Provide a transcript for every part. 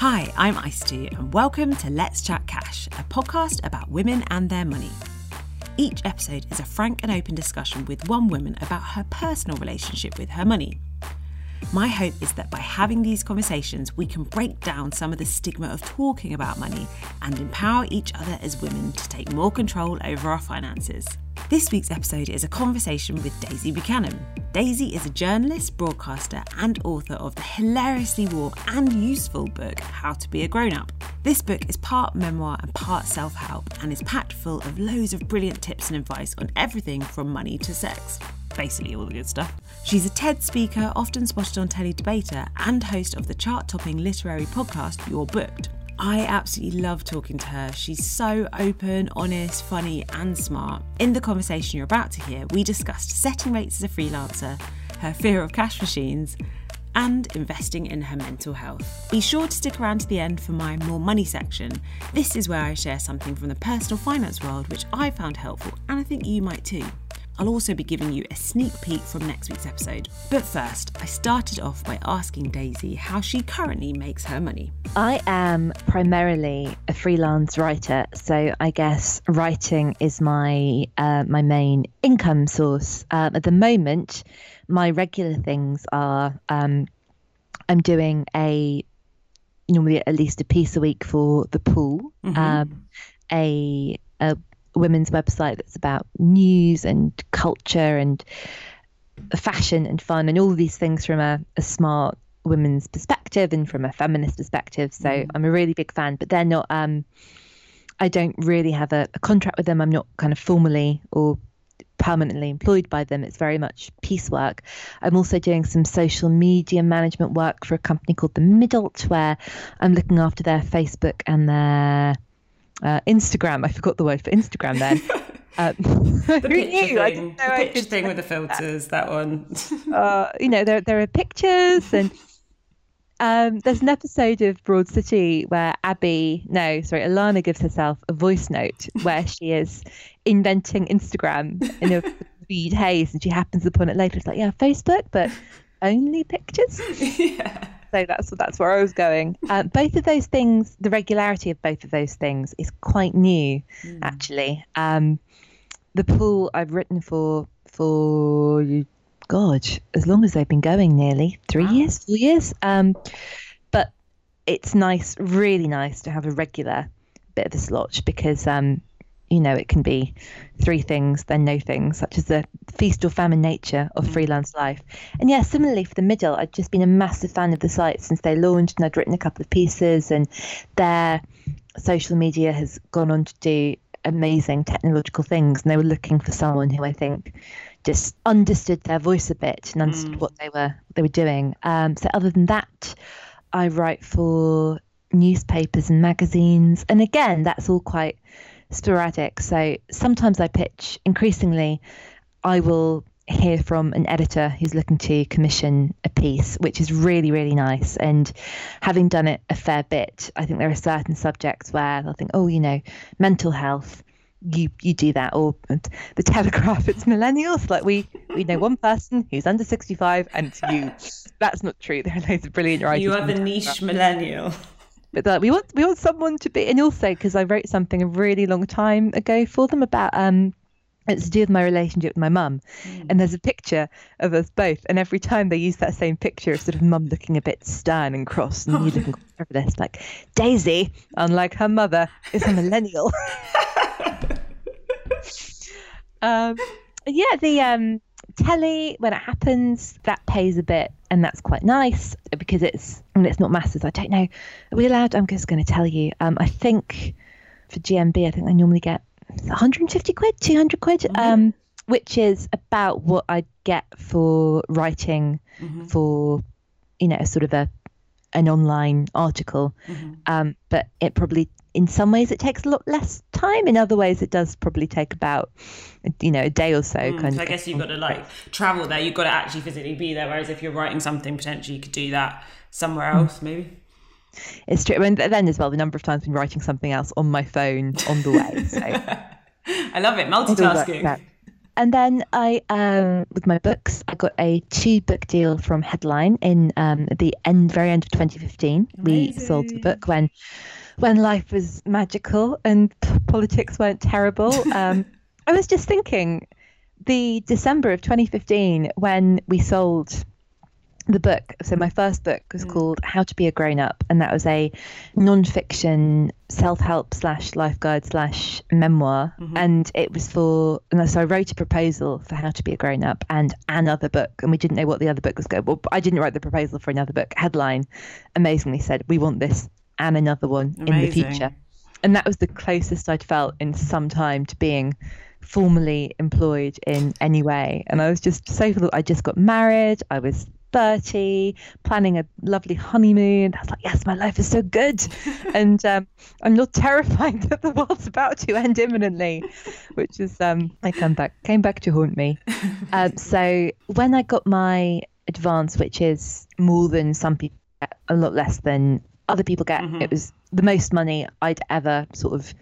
Hi, I'm Ice2, and welcome to Let's Chat Cash, a podcast about women and their money. Each episode is a frank and open discussion with one woman about her personal relationship with her money. My hope is that by having these conversations, we can break down some of the stigma of talking about money and empower each other as women to take more control over our finances. This week's episode is a conversation with Daisy Buchanan. Daisy is a journalist, broadcaster, and author of the hilariously warm and useful book How to Be a Grown Up. This book is part memoir and part self help and is packed full of loads of brilliant tips and advice on everything from money to sex. Basically, all the good stuff. She's a TED speaker, often spotted on Telly Debater, and host of the chart topping literary podcast You're Booked. I absolutely love talking to her. She's so open, honest, funny, and smart. In the conversation you're about to hear, we discussed setting rates as a freelancer, her fear of cash machines, and investing in her mental health. Be sure to stick around to the end for my more money section. This is where I share something from the personal finance world which I found helpful, and I think you might too. I'll also be giving you a sneak peek from next week's episode. But first, I started off by asking Daisy how she currently makes her money. I am primarily a freelance writer, so I guess writing is my uh, my main income source. Um, at the moment, my regular things are um, I'm doing a normally at least a piece a week for the pool, mm-hmm. um, a, a women's website that's about news and culture and fashion and fun and all these things from a, a smart women's perspective and from a feminist perspective. So mm. I'm a really big fan, but they're not. Um, I don't really have a, a contract with them. I'm not kind of formally or permanently employed by them. It's very much piecework. I'm also doing some social media management work for a company called The Midult, where I'm looking after their Facebook and their uh, Instagram. I forgot the word for Instagram then. Uh, the picture thing, the picture thing with the filters, that, that one. uh, you know, there there are pictures, and um, there's an episode of Broad City where Abbi, no, sorry, Ilana gives herself a voice note where she is inventing Instagram in a speed haze, and she happens upon it later. It's like, yeah, Facebook, but only pictures. yeah. So that's that's where I was going. Uh, both of those things, the regularity of both of those things is quite new, mm. actually. Um, the pool I've written for for God, as long as they've been going, nearly three wow. years, four years. Um, but it's nice, really nice to have a regular bit of a slot because um, you know, it can be three things, then no things, such as the feast or famine nature of mm. freelance life. And yeah, similarly for the Midult, I've just been a massive fan of the site since they launched, and I'd written a couple of pieces, and their social media has gone on to do amazing technological things. And they were looking for someone who I think just understood their voice a bit and understood mm. what they were they were doing. Um, so other than that, I write for newspapers and magazines, and again, that's all quite sporadic. So sometimes I pitch, increasingly, I will hear from an editor who's looking to commission a piece, which is really, really nice. And having done it a fair bit, I think there are certain subjects where they'll think, oh, you know, mental health. You you do that, or the Telegraph. It's millennials. Like we we know one person who's under sixty five, and it's you. That's not true. There are loads of brilliant writers. You are the niche millennial. But like, we want we want someone to be, and also because I wrote something a really long time ago for them about um it's to do with my relationship with my mum. Mm. And there's a picture of us both. And every time they use that same picture of sort of mum looking a bit stern and cross and you looking this, like Daisy, unlike her mother, is a millennial. um, yeah, the um, telly when it happens that pays a bit and that's quite nice because it's and it's not masses i don't know are we allowed i'm just going to tell you um, i think for gmb i think i normally get 150 quid 200 quid mm-hmm. um, which is about what i get for writing mm-hmm. for you know a sort of a an online article mm-hmm. um, but it probably in some ways it takes a lot less time in other ways it does probably take about you know a day or so mm, kind so of i guess you've got to like travel there you've got to actually physically be there whereas if you're writing something potentially you could do that somewhere mm. else mm. maybe it's true and then as well the number of times i've been writing something else on my phone on the way so i love it multitasking And then I, um, with my books, I got a two book deal from Headline in um, the end, very end of 2015. We sold the book when, when life was magical and politics weren't terrible. Um, I was just thinking, the December of 2015 when we sold the book. So my first book was mm. called How to Be a Grown Up, and that was a non-fiction self-help slash life guide slash memoir, mm-hmm. and it was for. And so I wrote a proposal for How to Be a Grown Up and another book, and we didn't know what the other book was going. Well, I didn't write the proposal for another book. Headline, amazingly said, "We want this and another one Amazing. in the future," and that was the closest I'd felt in some time to being formally employed in any way. And I was just so I just got married. I was 30, planning a lovely honeymoon. I was like, yes, my life is so good. and um, I'm not terrified that the world's about to end imminently, which is, um, I come back, came back to haunt me. Um, so when I got my advance, which is more than some people get, a lot less than other people get, mm-hmm. it was the most money I'd ever sort of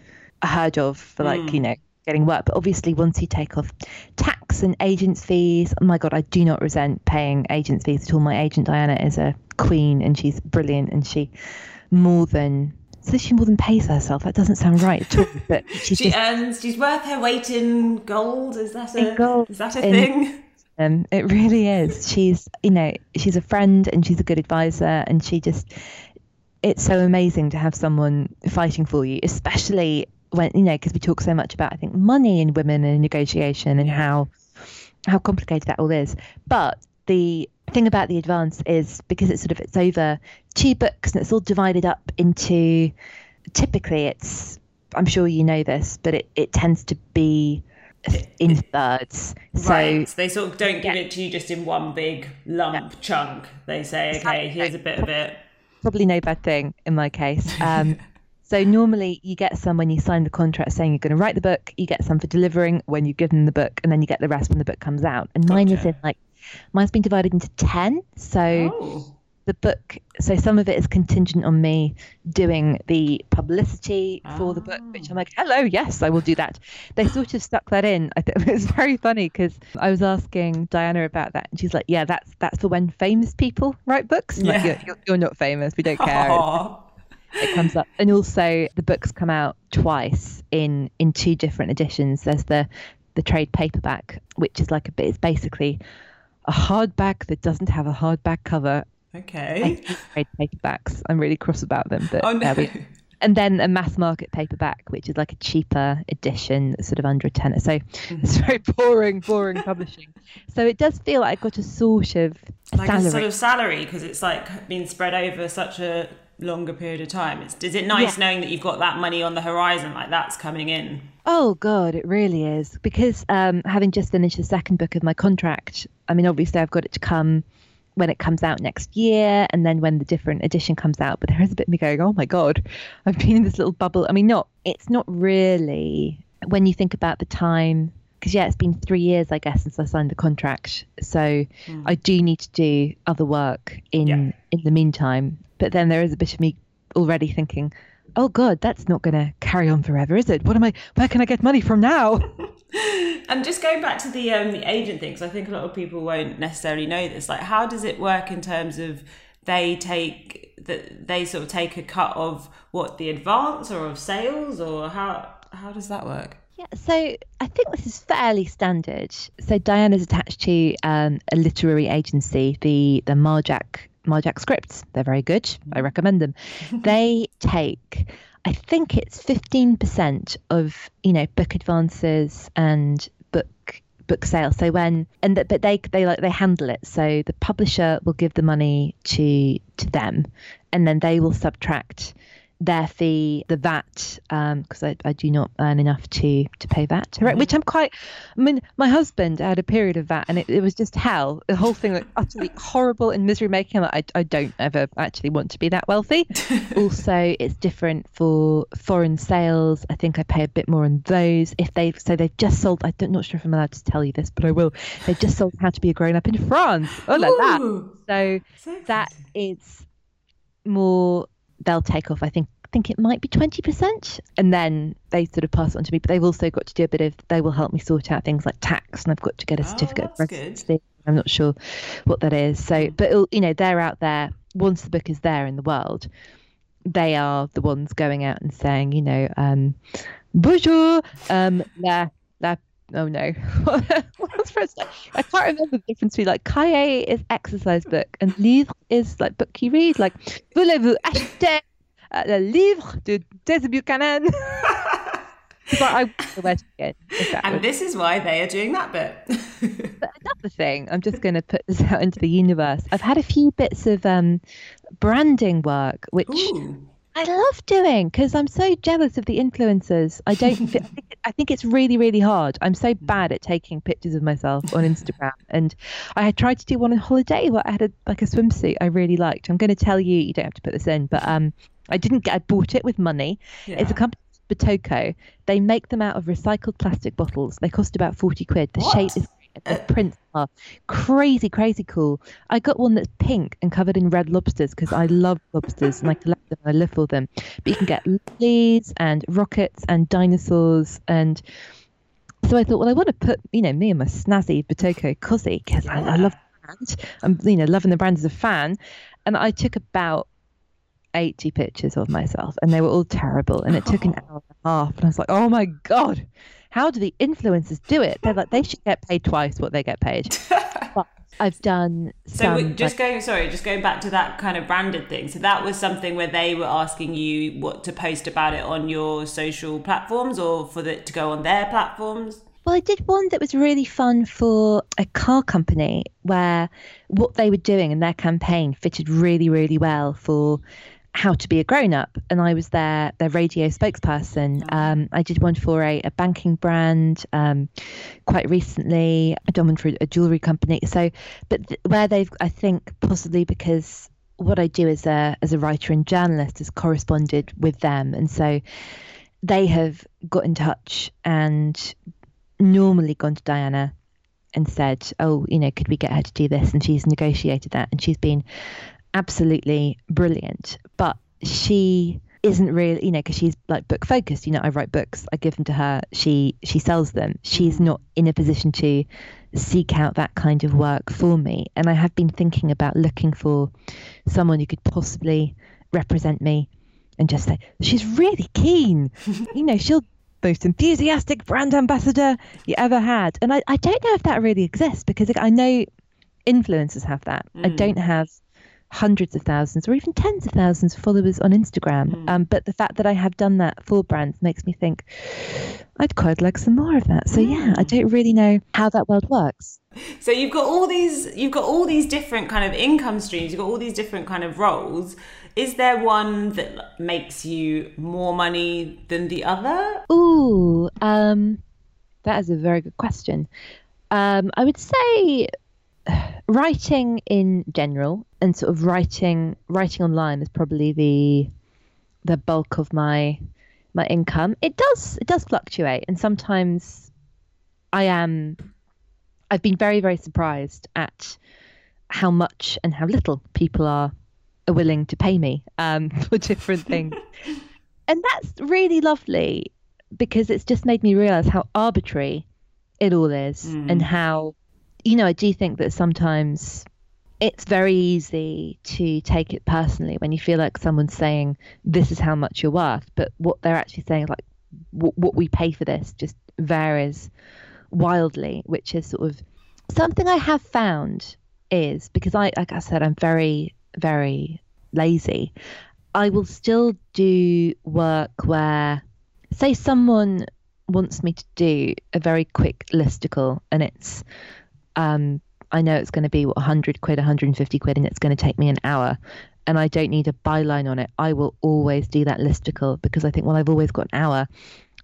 heard of for like, mm. you know, getting work. But obviously, once you take off tax and agents' fees, oh my God, I do not resent paying agents' fees at all. My agent, Diana, is a queen and she's brilliant and she more than so she more than pays herself. That doesn't sound right at all. But she just, earns. She's worth her weight in gold. Is that a gold, is that a in, thing? Um, it really is. She's you know she's a friend and she's a good advisor and she just it's so amazing to have someone fighting for you, especially when you know because we talk so much about I think money and women and negotiation and how how complicated that all is. But the thing about the advance is because it's sort of it's over two books and it's all divided up into typically it's I'm sure you know this, but it, it tends to be in thirds. Right. So they sort of don't give yeah. it to you just in one big lump yeah. chunk. They say, okay, here's a bit of it. Probably no bad thing in my case. Um, So normally you get some when you sign the contract saying you're going to write the book, you get some for delivering when you give them the book, and then you get the rest when the book comes out. And mine is in like mine's been divided into ten. So oh. The book, so some of it is contingent on me doing the publicity oh. for the book, which I'm like, ah. hello, yes, I will do that. They sort of stuck that in. I think it was very funny because I was asking Diana about that, and she's like, yeah, that's that's for when famous people write books. Yeah. Like, you're, you're, you're, not famous, we don't care it comes up and also the books come out twice in in two different editions there's the the trade paperback which is like a bit it's basically a hardback that doesn't have a hardback cover okay trade paperbacks i'm really cross about them but oh, no. and then a mass market paperback which is like a cheaper edition sort of under a tenner so mm-hmm. it's very boring boring publishing so it does feel like i got a sort of like salary. a sort of salary because it's like being spread over such a longer period of time. It's, is it nice yeah. knowing that you've got that money on the horizon, like that's coming in? Oh God, it really is. Because um, having just finished the second book of my contract, I mean, obviously I've got it to come when it comes out next year, and then when the different edition comes out. But there is a bit of me going, oh my God, I've been in this little bubble. I mean, not it's not really when you think about the time because yeah, it's been three years, I guess, since I signed the contract. So mm. I do need to do other work in yeah. in the meantime. But then there is a bit of me already thinking, oh God, that's not going to carry on forever, is it? What am I? Where can I get money from now? and just going back to the um, the agent thing, because I think a lot of people won't necessarily know this. Like, how does it work in terms of they take that they sort of take a cut of what the advance or of sales, or how how does that work? Yeah, so I think this is fairly standard. So Diana's attached to um, a literary agency, the the Marjacq Marjacq Scripts. They're very good. I recommend them. they take, I think it's fifteen percent of you know book advances and book book sales. So when and the, but they they like they handle it. So the publisher will give the money to to them, and then they will subtract their fee, the VAT, because um, I, I do not earn enough to to pay VAT, right? Mm-hmm. Which I'm quite. I mean, my husband had a period of VAT, and it, it was just hell. The whole thing, like utterly horrible and misery making. Like, I I don't ever actually want to be that wealthy. also, it's different for foreign sales. I think I pay a bit more on those. If they've so they've just sold. I'm not sure if I'm allowed to tell you this, but I will. They've just sold How to Be a Grown Up in France. Oh la la! So, so that is more they'll take off, I think, think it might be 20%. And then they sort of pass it on to me. But they've also got to do a bit of, they will help me sort out things like tax. And I've got to get a Oh, certificate of that's residency. good. I'm not sure what that is. So, but, it'll, you know, they're out there. Once the book is there in the world, they are the ones going out and saying, you know, um, bonjour, um, la, la, oh no, what's first? I can't remember the difference between like cahier is exercise book and livre is like book you read. Like, voulez-vous acheter uh, le livre de Des Buchanan? But I wonder where to begin. if that And this is why they are doing that bit. But another thing, I'm just going to put this out into the universe. I've had a few bits of um, branding work, which Ooh. I love doing because I'm so jealous of the influencers. I don't. I think, I think it's really, really hard. I'm so bad at taking pictures of myself on Instagram, and I had tried to do one on holiday where I had a, like a swimsuit I really liked. I'm going to tell you. You don't have to put this in, but um, I didn't get. I bought it with money. It's a Yeah. company. Batoko. They make them out of recycled plastic bottles. They cost about 40 quid. The What? shape is the prints are crazy, crazy cool. I got one that's pink and covered in red lobsters because I love lobsters and I collect them and I live for them. But you can get lilies and rockets and dinosaurs and so I thought, well, I want to put, you know, me and my snazzy Batoko cozy because I, I love the brand. I'm, you know, loving the brand as a fan. And I took about 80 pictures of myself and they were all terrible. And it took an hour and a half. And I was like, oh my God, how do the influencers do it? They're like, they should get paid twice what they get paid. but I've done So some. just going, sorry, just going back to that kind of branded thing. So that was something where they were asking you what to post about it on your social platforms, or for it to go on their platforms. Well, I did one that was really fun for a car company where what they were doing and their campaign fitted really, really well for how to be a grown up. And I was their their radio spokesperson. Um, I did one for a, a banking brand um, quite recently. I done one for a jewelry company. So, but th- where they've, I think, possibly because what I do as a as a writer and journalist has corresponded with them, and so they have got in touch and normally gone to Diana and said, "Oh, you know, could we get her to do this?" And she's negotiated that, and she's been absolutely brilliant. But she isn't really, you know, because she's like book focused. You know, I write books, I give them to her, she she sells them. She's mm. not in a position to seek out that kind of work for me. And I have been thinking about looking for someone who could possibly represent me and just say she's really keen. you know, she'll most enthusiastic brand ambassador you ever had. And I, I don't know if that really exists because I know influencers have that. I mm. don't have hundreds of thousands or even tens of thousands of followers on Instagram. Um, but the fact that I have done that for brands makes me think I'd quite like some more of that. So yeah, I don't really know how that world works. So you've got all these, you've got all these different kind of income streams. You've got all these different kind of roles. Is there one that makes you more money than the other? Ooh, um, that is a very good question. Um, I would say writing in general and sort of writing writing online is probably the the bulk of my my income. It does it does fluctuate, and sometimes I am. I've been very very surprised at how much and how little people are are willing to pay me um, for different things, and that's really lovely because it's just made me realize how arbitrary it all is and how you know I do think that sometimes it's very easy to take it personally when you feel like someone's saying this is how much you're worth but what they're actually saying is like w- what we pay for this just varies wildly which is sort of something i have found is because i like i said i'm very very lazy. I will still do work where say someone wants me to do a very quick listicle and it's um I know it's going to be what 100 quid, 150 quid, and it's going to take me an hour. And I don't need a byline on it. I will always do that listicle because I think, well, I've always got an hour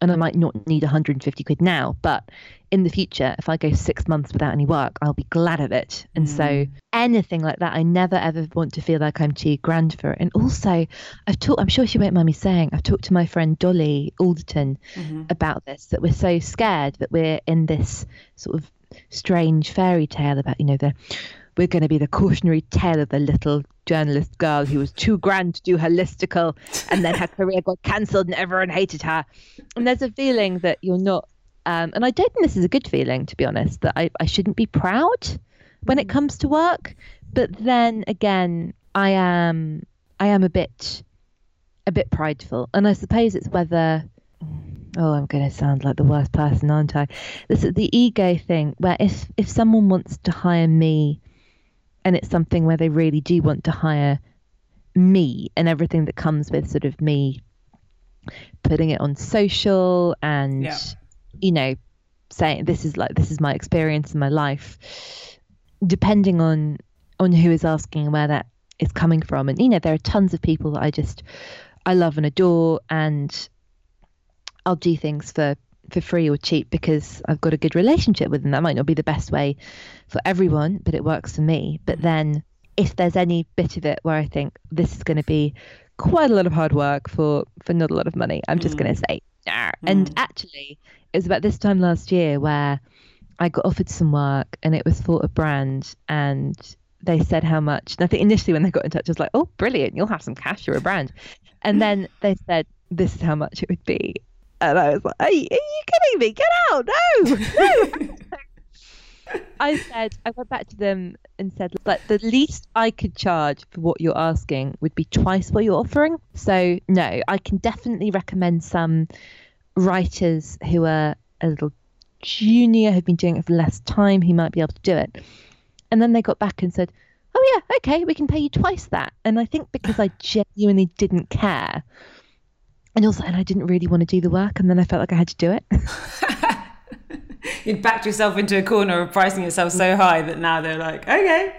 and I might not need 150 quid now. But in the future, if I go six months without any work, I'll be glad of it. And so anything like that, I never ever want to feel like I'm too grand for it. And also, I've talked, I'm sure she won't mind me saying, I've talked to my friend Dolly Alderton about this, that we're so scared that we're in this sort of strange fairy tale about you know the we're going to be the cautionary tale of the little journalist girl who was too grand to do her listicle and then her career got cancelled and everyone hated her. And there's a feeling that you're not, um, and I don't think this is a good feeling, to be honest, that I, I shouldn't be proud when it comes to work. But then again, I am I am a bit a bit prideful, and I suppose it's whether. Oh, I'm going to sound like the worst person, aren't I? This is the ego thing, where if if someone wants to hire me, and it's something where they really do want to hire me and everything that comes with sort of me putting it on social and Yeah. you know saying this is like this is my experience in my life depending on on who is asking and where that is coming from and you know there are tons of people that I just I love and adore and I'll do things for for free or cheap because I've got a good relationship with them that might not be the best way for everyone but it works for me but then if there's any bit of it where I think this is going to be quite a lot of hard work for for not a lot of money I'm just going to mm. say nah. Mm. and actually it was about this time last year where I got offered some work and it was for a brand and they said how much. And I think initially when they got in touch, I was like, oh, brilliant, you'll have some cash, you're a brand. And then they said, this is how much it would be. And I was like, are you, are you kidding me? Get out. No, no. I said, I went back to them and said, like, the least I could charge for what you're asking would be twice what you're offering. So, no, I can definitely recommend some writers who are a little junior, who've been doing it for less time, who might be able to do it. And then they got back and said, oh, yeah, okay, we can pay you twice that. And I think because I genuinely didn't care. And also, and I didn't really want to do the work, and then I felt like I had to do it. You'd backed yourself into a corner of pricing yourself so high that now they're like, okay.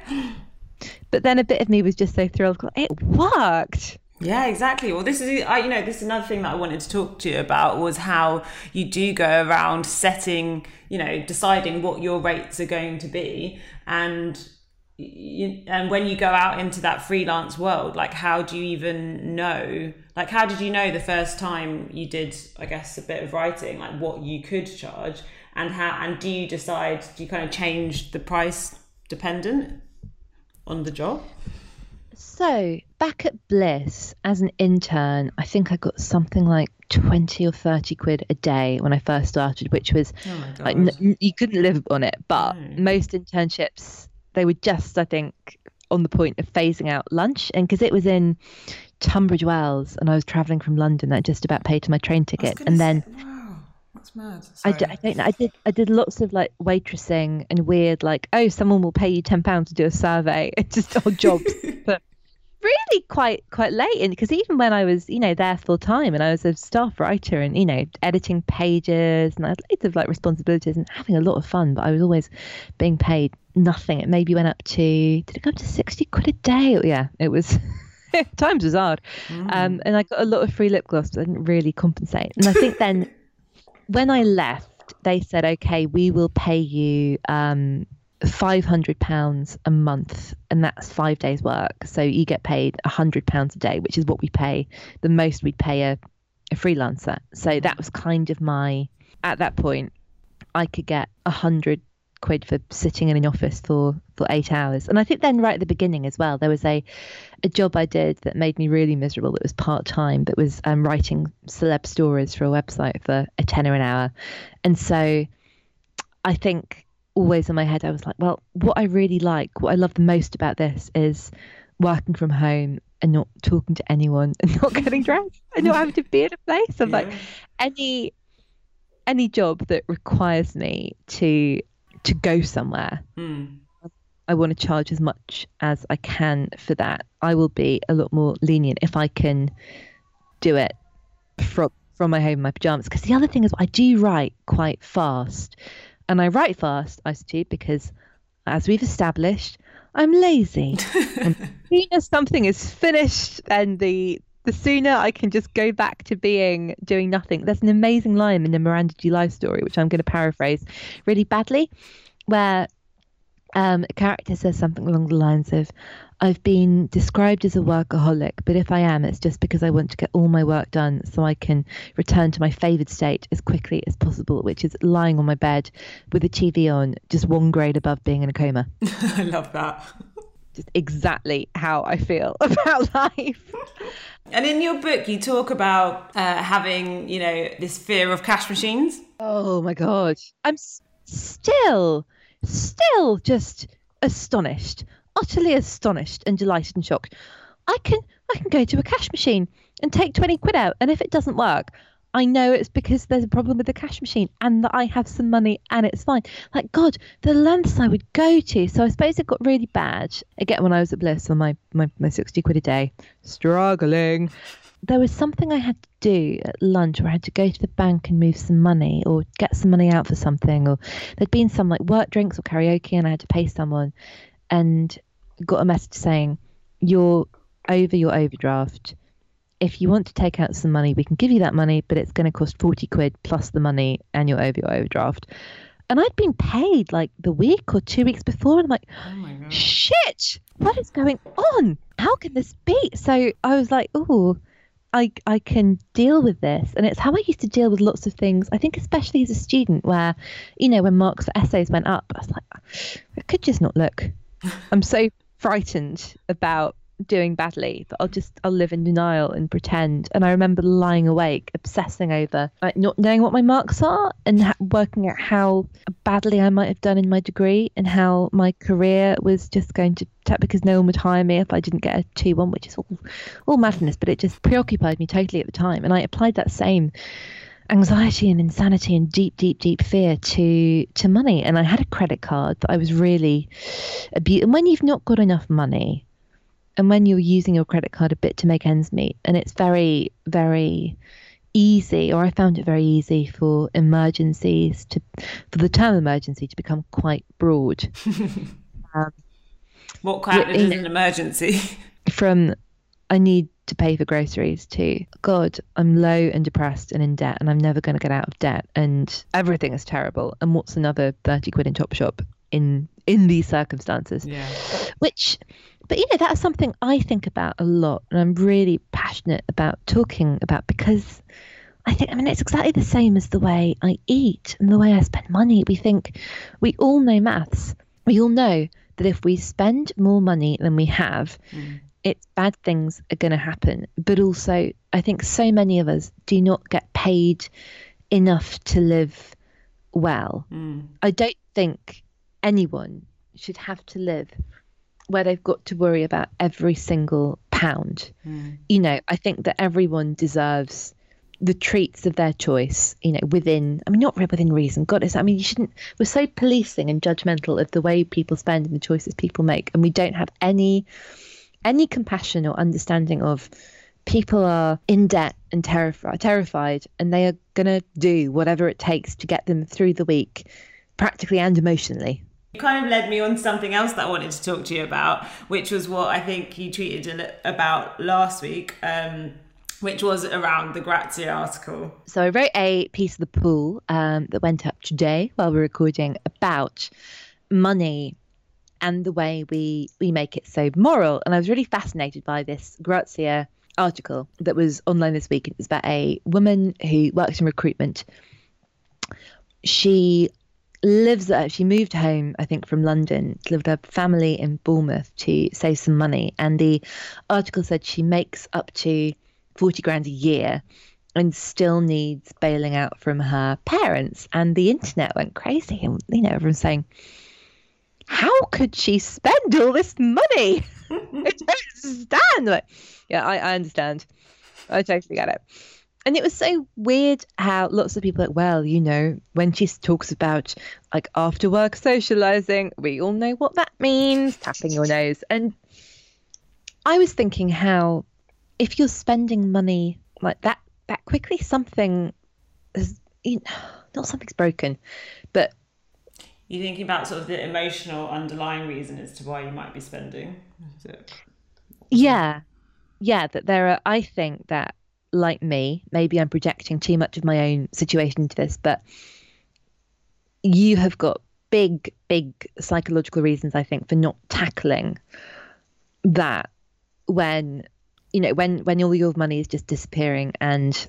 But then a bit of me was just so thrilled. It worked. Yeah, exactly. Well, this is, I, you know, this is another thing that I wanted to talk to you about was how you do go around setting, you know, deciding what your rates are going to be, and you, and when you go out into that freelance world, like how do you even know? Like, how did you know the first time you did, I guess, a bit of writing, like what you could charge, and how, and do you decide? Do you kind of change the price dependent on the job? So back at Bliss as an intern, I think I got something like twenty or thirty quid a day when I first started, which was Oh like n- you couldn't live on it. But No. most internships they were just, I think, on the point of phasing out lunch, and because it was in Tunbridge Wells, and I was traveling from London, that just about paid for my train ticket, and then. say- wow, that's mad. I, d- I don't know. I did I did lots of like waitressing and weird like oh someone will pay you ten pounds to do a survey. It's just odd jobs, but really quite quite late in because even when I was you know there full time and I was a staff writer and you know editing pages and I had loads of like responsibilities and having a lot of fun, but I was always being paid nothing. It maybe went up to did it go up to sixty quid a day? Yeah, it was. Times was hard, um, and I got a lot of free lip gloss, but I didn't really compensate. And I think then when I left, they said, okay, we will pay you um, £500 a month, and that's five days' work. So you get paid £100 a day, which is what we pay, the most we'd pay a, a freelancer. So that was kind of my, at that point, I could get a 100 quid for sitting in an office for for eight hours and i think then right at the beginning as well there was a a job i did that made me really miserable that was part-time that was um, writing celeb stories for a website for a tenner an hour and so i think always in my head i was like well what i really like what i love the most about this is working from home and not talking to anyone and not getting dressed and not having to be in a place. I'm like any any job that requires me to to go somewhere Mm. i want to charge as much as i can for that. I will be a lot more lenient if i can do it from from my home in my pajamas. Because the other thing is i do write quite fast and i write fast i do because as we've established i'm lazy and as something is finished and the the sooner I can just go back to being doing nothing. There's an amazing line in the Miranda July story, which I'm going to paraphrase really badly, where um, a character says something along the lines of, I've been described as a workaholic, but if I am, it's just because I want to get all my work done so I can return to my favoured state as quickly as possible, which is lying on my bed with the TV on, just one grade above being in a coma. I love that. Just exactly how I feel about life. And in your book, you talk about uh, having, you know, this fear of cash machines. Oh my God. I'm s- still, still just astonished utterly astonished and delighted and shocked. I can I can go to a cash machine and take 20 quid out and if it doesn't work, I know it's because there's a problem with the cash machine and that I have some money and it's fine. Like God, the lengths I would go to. So I suppose it got really bad. Again, when I was at Bliss on my, my, my 60 quid a day, struggling. There was something I had to do at lunch where I had to go to the bank and move some money or get some money out for something or there'd been some like work drinks or karaoke and I had to pay someone and got a message saying you're over your overdraft. If you want to take out some money, we can give you that money, but it's going to cost 40 quid plus the money and you're over your overdraft. And I'd been paid like the week or two weeks before. And I'm like, oh shit, what is going on? How can this be? So I was like, oh, I, I can deal with this. And it's how I used to deal with lots of things. I think, especially as a student, where, you know, when marks for essays went up, I was like, I could just not look. I'm so frightened about doing badly but i'll just i'll live in denial and pretend. And i remember lying awake obsessing over like, not knowing what my marks are and ha- working out how badly i might have done in my degree and how my career was just going to tap because no one would hire me if i didn't get a 2-1 which is all, all madness but it just preoccupied me totally at the time. And i applied that same anxiety and insanity and deep, deep, deep fear to to money. And I had a credit card that I was really abused. And when you've not got enough money, and when you're using your credit card a bit to make ends meet, and it's very, very easy, or I found it very easy for emergencies to, for the term emergency to become quite broad. um, what counted as an emergency? From I need to pay for groceries to God, I'm low and depressed and in debt and I'm never going to get out of debt and everything is terrible. And what's another 30 quid in Topshop in in these circumstances? Yeah. Which but you know that's something I think about a lot and I'm really passionate about talking about because I think I mean it's exactly the same as the way I eat and the way I spend money. We think we all know maths. We all know that if we spend more money than we have, mm it's bad things are going to happen. But also, I think so many of us do not get paid enough to live well. Mm. I don't think anyone should have to live where they've got to worry about every single pound. Mm. You know, I think that everyone deserves the treats of their choice, you know, within, I mean, not within reason. God, I mean, you shouldn't, we're so policing and judgmental of the way people spend and the choices people make, and we don't have any any compassion or understanding of people are in debt and terrified, terrified, and they are going to do whatever it takes to get them through the week, practically and emotionally. You kind of led me on something else that I wanted to talk to you about, which was what I think you tweeted about last week. Um, which was around the Grazia article. So I wrote a piece of the pool um, that went up today while we're recording about money and the way we we make it so moral. And I was really fascinated by this Grazia article that was online this week. It was about a woman who works in recruitment. She lives uh, she moved home i think from london to live with her family in bournemouth to save some money and the article said she makes up to 40 grand a year and still needs bailing out from her parents and the internet went crazy and you know everyone's saying how could she spend all this money? I don't understand. Like, yeah, I, I understand. I totally get it. And it was so weird how lots of people like, well, you know, when she talks about like after work socializing, we all know what that means, tapping your nose. And I was thinking how if you're spending money like that that quickly, something is you know, not something's broken, but you thinking about sort of the emotional underlying reason as to why you might be spending? Yeah. Yeah, that there are, I think that, like me, maybe I'm projecting too much of my own situation into this, but you have got big, big psychological reasons, I think, for not tackling that when you know when when all your money is just disappearing and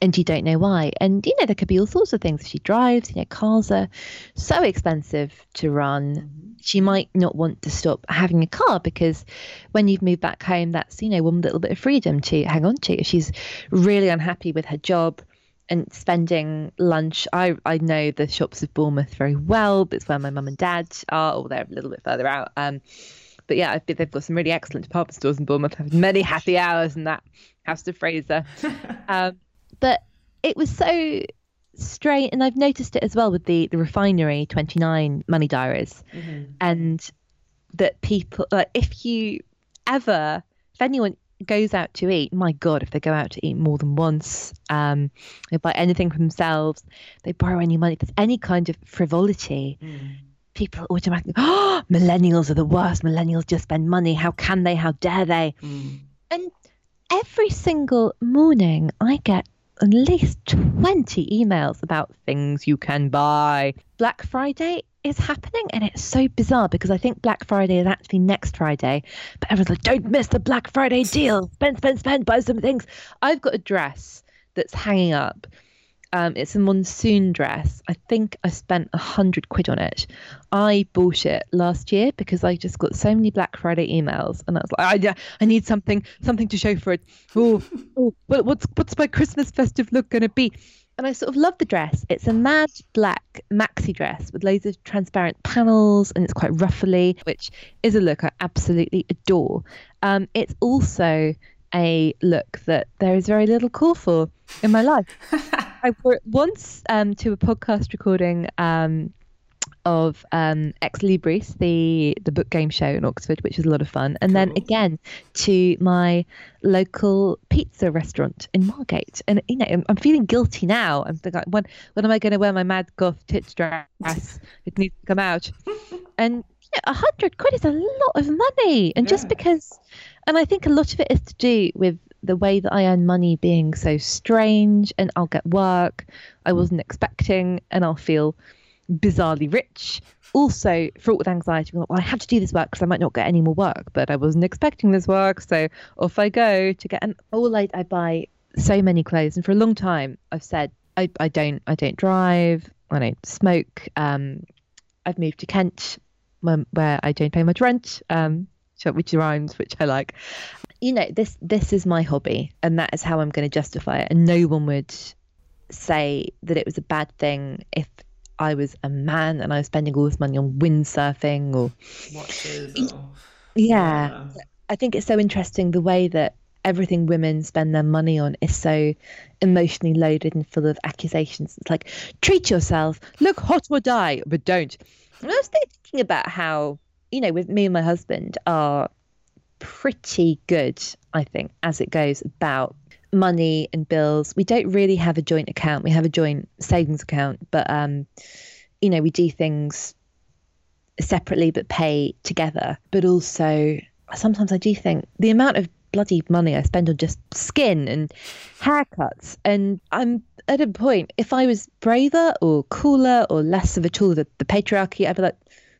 and you don't know why. And you know, there could be all sorts of things. She drives, you know, cars are so expensive to run. Mm-hmm. She might not want to stop having a car because when you've moved back home, that's, you know, one little bit of freedom to hang on to. If she's really unhappy with her job and spending lunch, I, I know the shops of Bournemouth very well. It's where my mum and dad are, or they're a little bit further out. Um, but yeah, I've been, they've got some really excellent department stores in Bournemouth. Have many happy hours in that House of Fraser. um, but it was so straight, and I've noticed it as well with the the refinery 29 money diaries, mm-hmm. and that people like if you ever if anyone goes out to eat, my God, if they go out to eat more than once, um, they buy anything for themselves, they borrow any money, if there's any kind of frivolity, mm. people automatically, oh, millennials are the worst. Millennials just spend money. How can they? How dare they? Mm. And every single morning, I get at least 20 emails about things you can buy. Black Friday is happening and it's so bizarre because I think Black Friday is actually next Friday. But everyone's like, don't miss the Black Friday deal. Spend, spend, spend, buy some things. I've got a dress that's hanging up um, it's a monsoon dress. I think I spent a hundred quid on it. I bought it last year because I just got so many Black Friday emails, and I was like, I, I need something, something to show for it. Oh, oh, what's what's my Christmas festive look going to be? And I sort of love the dress. It's a mad black maxi dress with loads of transparent panels, and it's quite ruffly, which is a look I absolutely adore. Um, it's also a look that there is very little call for in my life. I once um, to a podcast recording um, of um, Ex Libris, the the book game show in Oxford, which was a lot of fun, and cool. then again to my local pizza restaurant in Margate. And you know, I'm, I'm feeling guilty now. I'm thinking, when when am I going to wear my mad goth tits dress? it needs to come out. And a hundred quid is a lot of money, and yeah. just because, and I think a lot of it is to do with the way that I earn money being so strange, and I'll get work I wasn't expecting, and I'll feel bizarrely rich. Also, fraught with anxiety. Well, I have to do this work because I might not get any more work, but I wasn't expecting this work, so off I go to get. And all I, I buy so many clothes, and for a long time I've said I, I don't I don't drive, I don't smoke. Um, I've moved to Kent where I don't pay much rent, um, which rhymes, which I like. You know, this this is my hobby, and that is how I'm going to justify it. And no one would say that it was a bad thing if I was a man and I was spending all this money on windsurfing or watches. Or... Yeah. yeah, I think it's so interesting the way that everything women spend their money on is so emotionally loaded and full of accusations. It's like treat yourself, look hot or die, but don't. And I was thinking about how, you know, with me and my husband are pretty good, I think, as it goes about money and bills. We don't really have a joint account. We have a joint savings account, but um, you know, we do things separately but pay together. But also sometimes I do think the amount of bloody money I spend on just skin and haircuts. And I'm at a point, if I was braver or cooler or less of a tool of the, the patriarchy, I'd be like,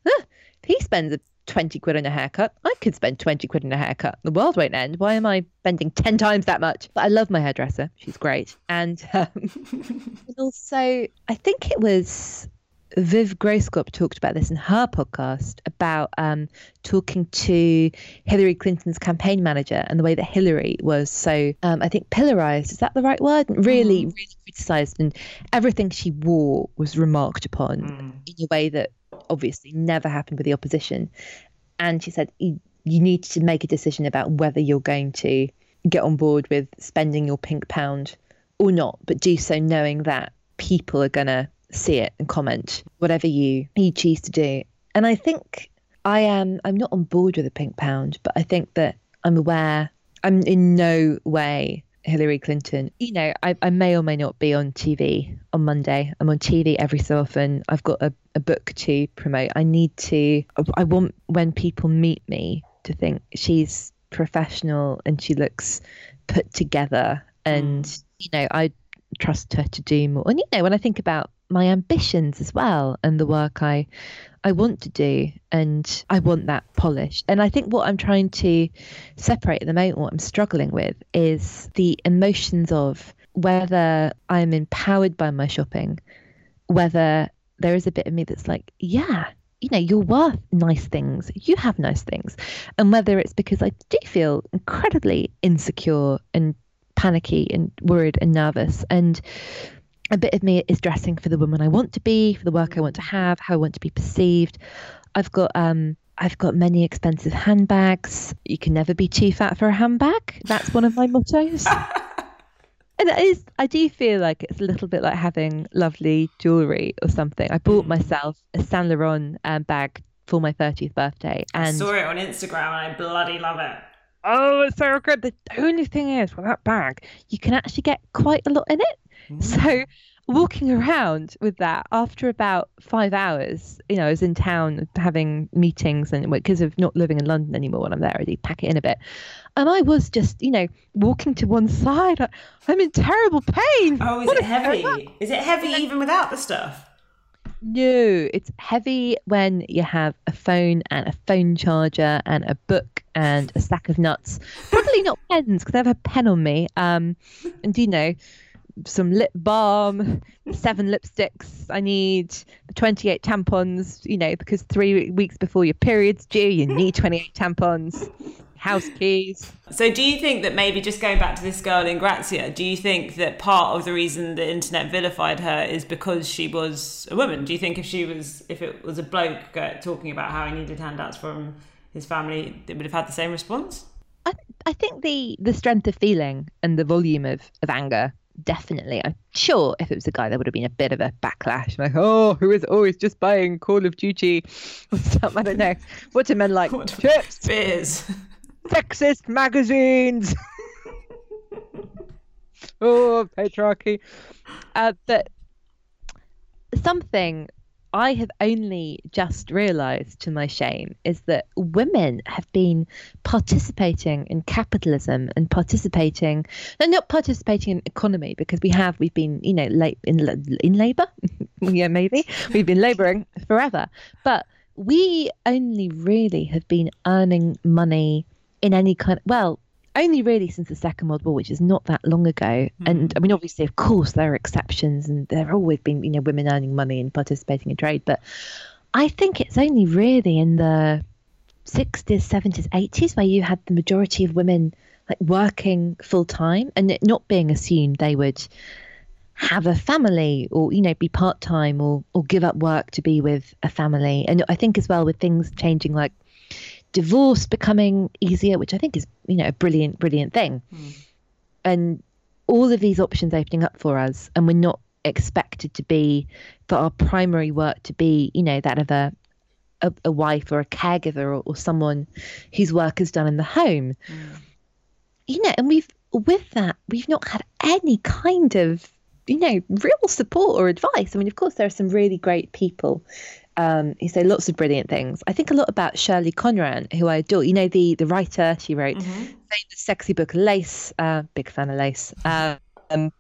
ah, he spends a 20 quid on a haircut, I could spend 20 quid on a haircut. The world won't end. Why am I spending 10 times that much? But I love my hairdresser. She's great. And, um, and also, I think it was Viv Groskop talked about this in her podcast about um, talking to Hillary Clinton's campaign manager and the way that Hillary was so, um, I think, pillarized. Is that the right word? Really, mm. really criticized, and everything she wore was remarked upon mm. in a way that obviously never happened with the opposition. And she said, you, you need to make a decision about whether you're going to get on board with spending your pink pound or not, but do so knowing that people are going to see it and comment whatever you you choose to do. And I think I am I'm not on board with the pink pound, but I think that I'm aware I'm in no way Hillary Clinton. You know, I, I may or may not be on TV on Monday. I'm on TV every so often. I've got a, a book to promote. I need to I want when people meet me to think she's professional and she looks put together and mm. you know, I trust her to do more. And you know, when I think about my ambitions as well and the work I I want to do and I want that polished. And I think what I'm trying to separate at the moment, what I'm struggling with is the emotions of whether I'm empowered by my shopping, whether there is a bit of me that's like, yeah, you know, you're worth nice things. You have nice things. And whether it's because I do feel incredibly insecure and panicky and worried and nervous. And a bit of me is dressing for the woman I want to be, for the work I want to have, how I want to be perceived. I've got um I've got many expensive handbags. You can never be too fat for a handbag. That's one of my mottos. and it is I do feel like it's a little bit like having lovely jewelry or something. I bought mm. myself a Saint Laurent um, bag for my 30th birthday and I saw it on Instagram and I bloody love it. Oh, it's so good. The only thing is with that bag, you can actually get quite a lot in it. Mm. So walking around with that after about five hours, you know, I was in town having meetings and because of not living in London anymore when I'm there, I do pack it in a bit. And I was just, you know, walking to one side. I'm in terrible pain. Oh, is what it heavy? Is it heavy even without the stuff? No, it's heavy when you have a phone and a phone charger and a book and a stack of nuts. Probably not pens because I have a pen on me. Um, and you know, some lip balm, seven lipsticks. I need 28 tampons, you know, because three weeks before your period's due, you need 28 tampons, house keys. So, do you think that maybe just going back to this girl in Grazia, do you think that part of the reason the internet vilified her is because she was a woman? Do you think if she was, if it was a bloke talking about how he needed handouts from his family, it would have had the same response? I, I think the the strength of feeling and the volume of, of anger definitely. I'm sure if it was a guy, there would have been a bit of a backlash. Like, oh, who is always just buying Call of Duty? I don't know. What do men like? Chips, beers, sexist magazines. oh, patriarchy. Uh, but something I have only just realized to my shame is that women have been participating in capitalism and participating, no, not participating in economy because we have, we've been, you know, late in, in labor. yeah, maybe we've been laboring forever, but we only really have been earning money in any kind well, only really since the Second World War, which is not that long ago. Mm-hmm. And I mean, obviously, of course, there are exceptions, and there have always been, you know, women earning money and participating in trade. But I think it's only really in the 60s, 70s, 80s where you had the majority of women like working full time and it not being assumed they would have a family or you know be part time or or give up work to be with a family. And I think as well with things changing like divorce becoming easier, which I think is, you know, a brilliant, brilliant thing. Mm. And all of these options opening up for us, and we're not expected to be for our primary work to be, you know, that of a a, a wife or a caregiver or, or, someone whose work is done in the home. Mm. You know, and we've with that, we've not had any kind of you know, real support or advice. I mean, of course, there are some really great people um, he said lots of brilliant things. I think a lot about Shirley Conran, who I adore. You know, the the writer. She wrote mm-hmm. the sexy book Lace. Uh, big fan of Lace. Um,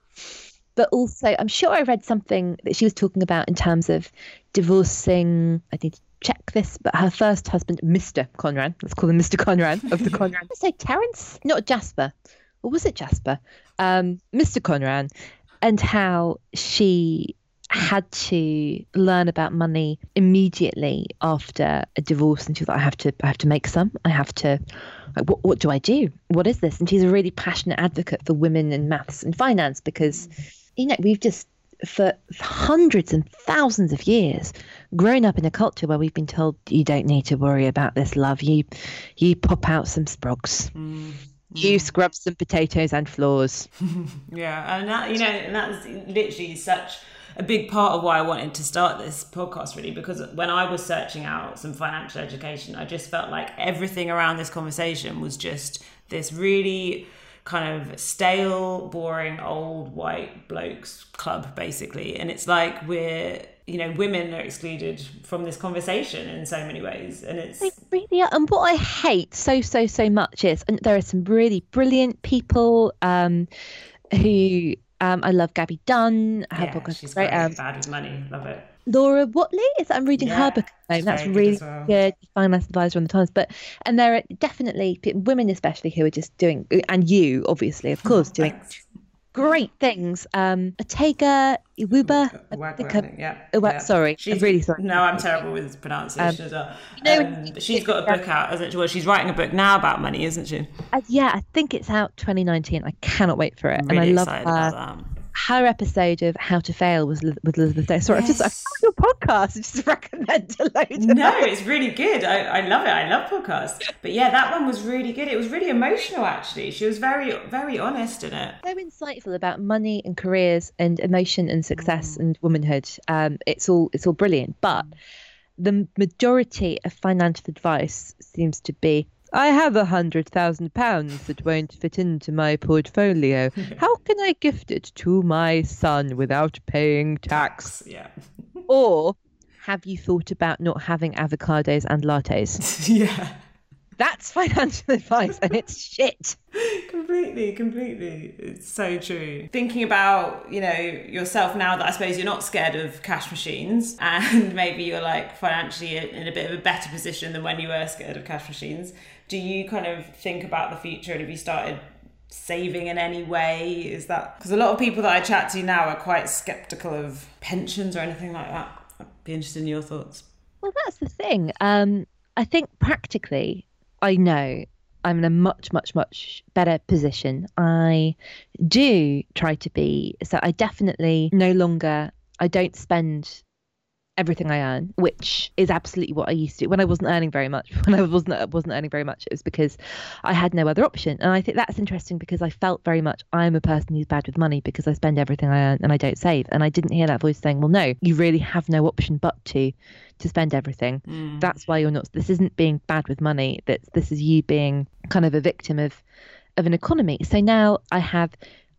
but also, I'm sure I read something that she was talking about in terms of divorcing. I need to check this, but her first husband, Mr. Conran. Let's call him Mr. Conran of the Conran. I say Terence, not Jasper, or was it Jasper? Um, Mr. Conran, and how she had to learn about money immediately after a divorce and she was like, I have to I have to make some. I have to like what what do I do? What is this? And she's a really passionate advocate for women in maths and finance because you know, we've just for hundreds and thousands of years grown up in a culture where we've been told you don't need to worry about this love. You you pop out some sprogs. Mm. You scrub some potatoes and floors. yeah, and that you know, and that's literally such a big part of why I wanted to start this podcast, really, because when I was searching out some financial education, I just felt like everything around this conversation was just this really kind of stale, boring, old white blokes club, basically. And it's like we're, you know, women are excluded from this conversation in so many ways. And it's. Really. And what I hate so, so, so much is, and there are some really brilliant people um, who Um, I love Gabby Dunn. Her yeah, podcast is great. great. Um, Bad with money. Love it. Laura Whateley is that I'm reading Yeah, her book. at the she's moment. That's very good really well. good. Finance advisor on the Times, but and there are definitely women, especially who are just doing, and you obviously, of course, doing Thanks. Great things. Um, Otegha Uwagba. I Wag- think wag- I'm- yeah, yeah. sorry, I'm really sorry. No, I'm terrible with pronunciation as well. know, Um, she's got a book out, isn't she? Well, she's writing a book now about money, isn't she? Uh, yeah, I think it's out 2019. I cannot wait for it, I'm and I really love her. That. her episode of How to Fail was with Elizabeth Day. Sorry, just I Yes. found your podcast. I just recommend a load. of No, it. it's really good. I, I love it. I love podcasts. But yeah, that one was really good. It was really emotional, actually. She was very, very honest in it. so insightful about money and careers and emotion and success Mm. and womanhood. Um, it's all it's all brilliant, but the majority of financial advice seems to be. I have a hundred thousand pounds that won't fit into my portfolio. How can I gift it to my son without paying tax? Yeah. Or have you thought about not having avocados and lattes? yeah. That's financial advice and it's shit. completely completely it's so true thinking about you know yourself now that i suppose you're not scared of cash machines and maybe you're like financially in a bit of a better position than when you were scared of cash machines do you kind of think about the future and have you started saving in any way is that because a lot of people that i chat to now are quite skeptical of pensions or anything like that i'd be interested in your thoughts Well, that's the thing. Um, I think practically, I know I'm in a much, much, much better position. I do try to be, so I definitely no longer, I don't spend everything I earn, which is absolutely what I used to. When I wasn't earning very much, when I wasn't wasn't earning very much, it was because I had no other option. And I think that's interesting because I felt very much I'm a person who's bad with money because I spend everything I earn and I don't save. And I didn't hear that voice saying, "Well, no, you really have no option but to to spend everything." Mm. That's why you're not. This isn't being bad with money. That this is you being kind of a victim of of an economy. So now I have,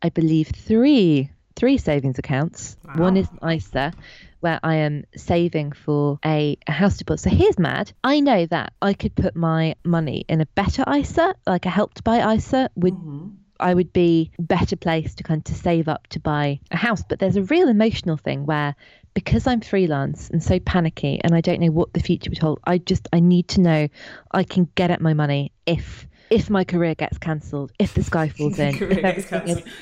I believe, three three savings accounts. One is ISA, where I am saving for a, a house deposit. So here's mad. I know that I could put my money in a better ISA, like a help to buy ISA would mm-hmm. I would be better placed to kind of to save up to buy a house. But there's a real emotional thing where because I'm freelance and so panicky and I don't know what the future would hold, I just I need to know I can get at my money if if my career gets cancelled, if the sky falls in, if gets.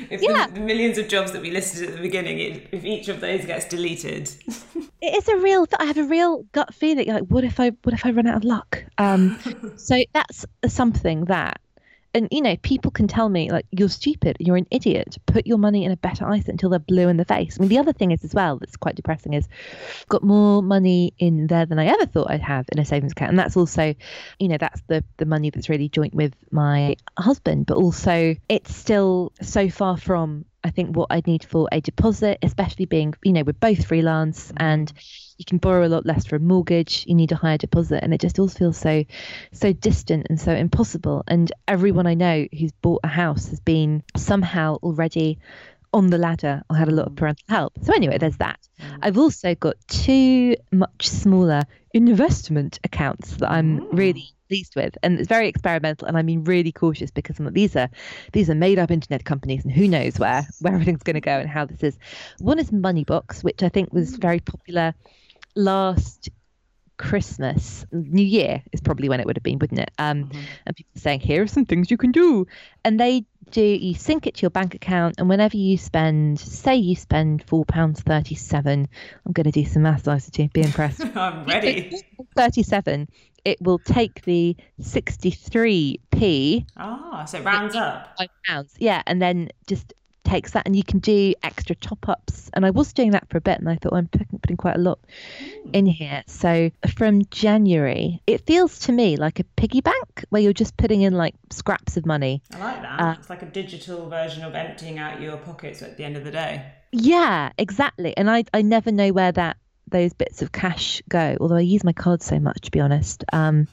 If Yeah. the, the millions of jobs that we listed at the beginning, it, if each of those gets deleted, it is a real i have a real gut feeling like what if i what if i run out of luck um so that's something that and you know people can tell me like you're stupid. You're an idiot. Put your money in a better ISA until they're blue in the face. I mean the other thing is as well that's quite depressing is I've got more money in there than i ever thought i'd have in a savings account. And that's also you know that's the the money that's really joint with my husband but also it's still so far from I think what I'd need for a deposit, especially being, you know, we're both freelance mm. and you can borrow a lot less for a mortgage, you need a higher deposit, and it just all feels so, so distant and so impossible. And everyone I know who's bought a house has been somehow already on the ladder or had a lot of mm. parental help. So anyway, there's that. Mm. I've also got two much smaller investment accounts that I'm mm. really pleased with, and it's very experimental. And I mean, really cautious because of these are these are made up internet companies, and who knows where where everything's going to go and how this is. One is Moneybox, which I think was very popular last Christmas, New Year is probably when it would have been, wouldn't it? Um, mm-hmm. and people are saying, here are some things you can do. And they do, you sync it to your bank account, and whenever you spend, say you spend £4.37, I'm going to do some maths, ICT, be impressed. I'm ready. 37, it will take the 63p, Ah, so it rounds up. five pounds, yeah, and then just takes that, and you can do extra top ups. And I was doing that for a bit, and I thought I'm putting, putting quite a lot in here. So from January, it feels to me like a piggy bank where you're just putting in like scraps of money. I like that. Uh, it's like a digital version of emptying out your pockets at the end of the day. Yeah, exactly. And I I never know where that those bits of cash go. Although I use my card so much, to be honest. Um,